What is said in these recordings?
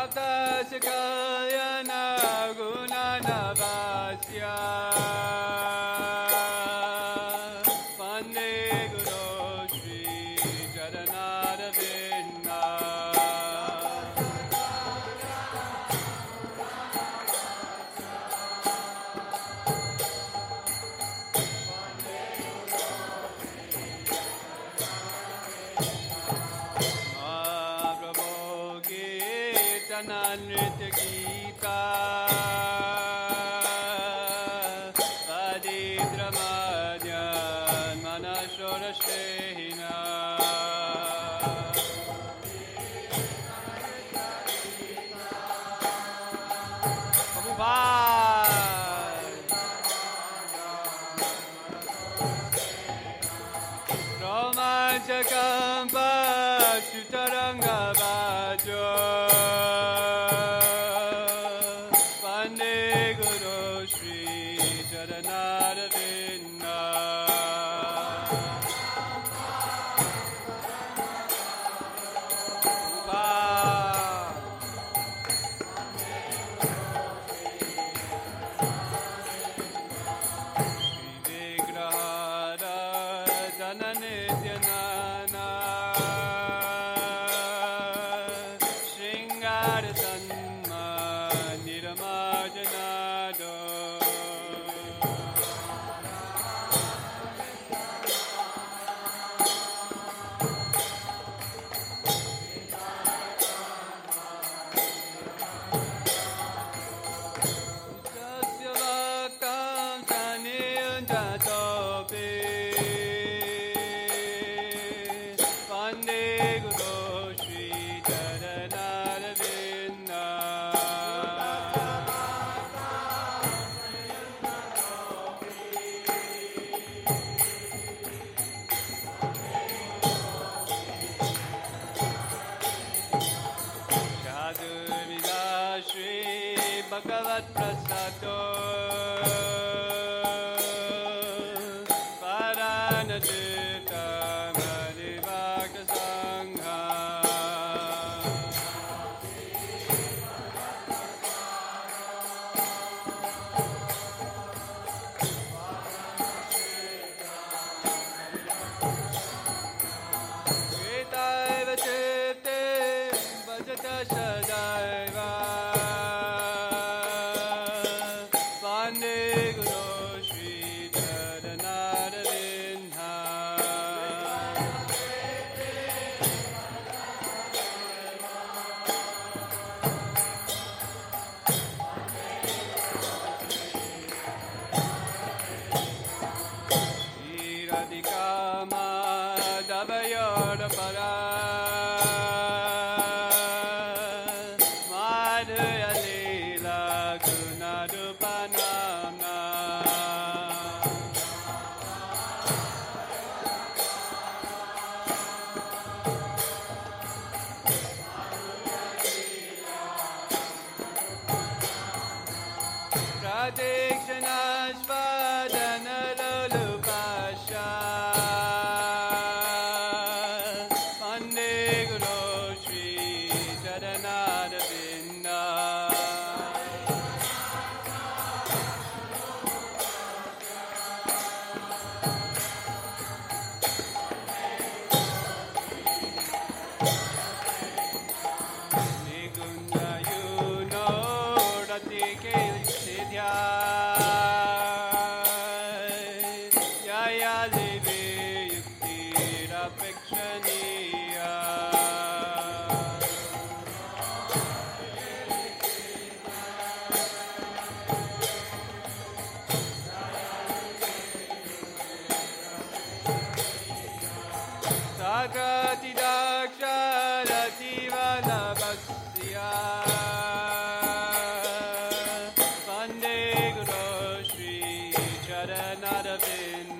Tata Shikaya Naguna Shodashi Nigunda Charanaravinda Sakshadaritveinashamasta-shastra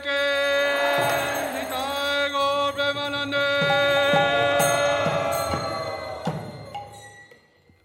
Prabhupada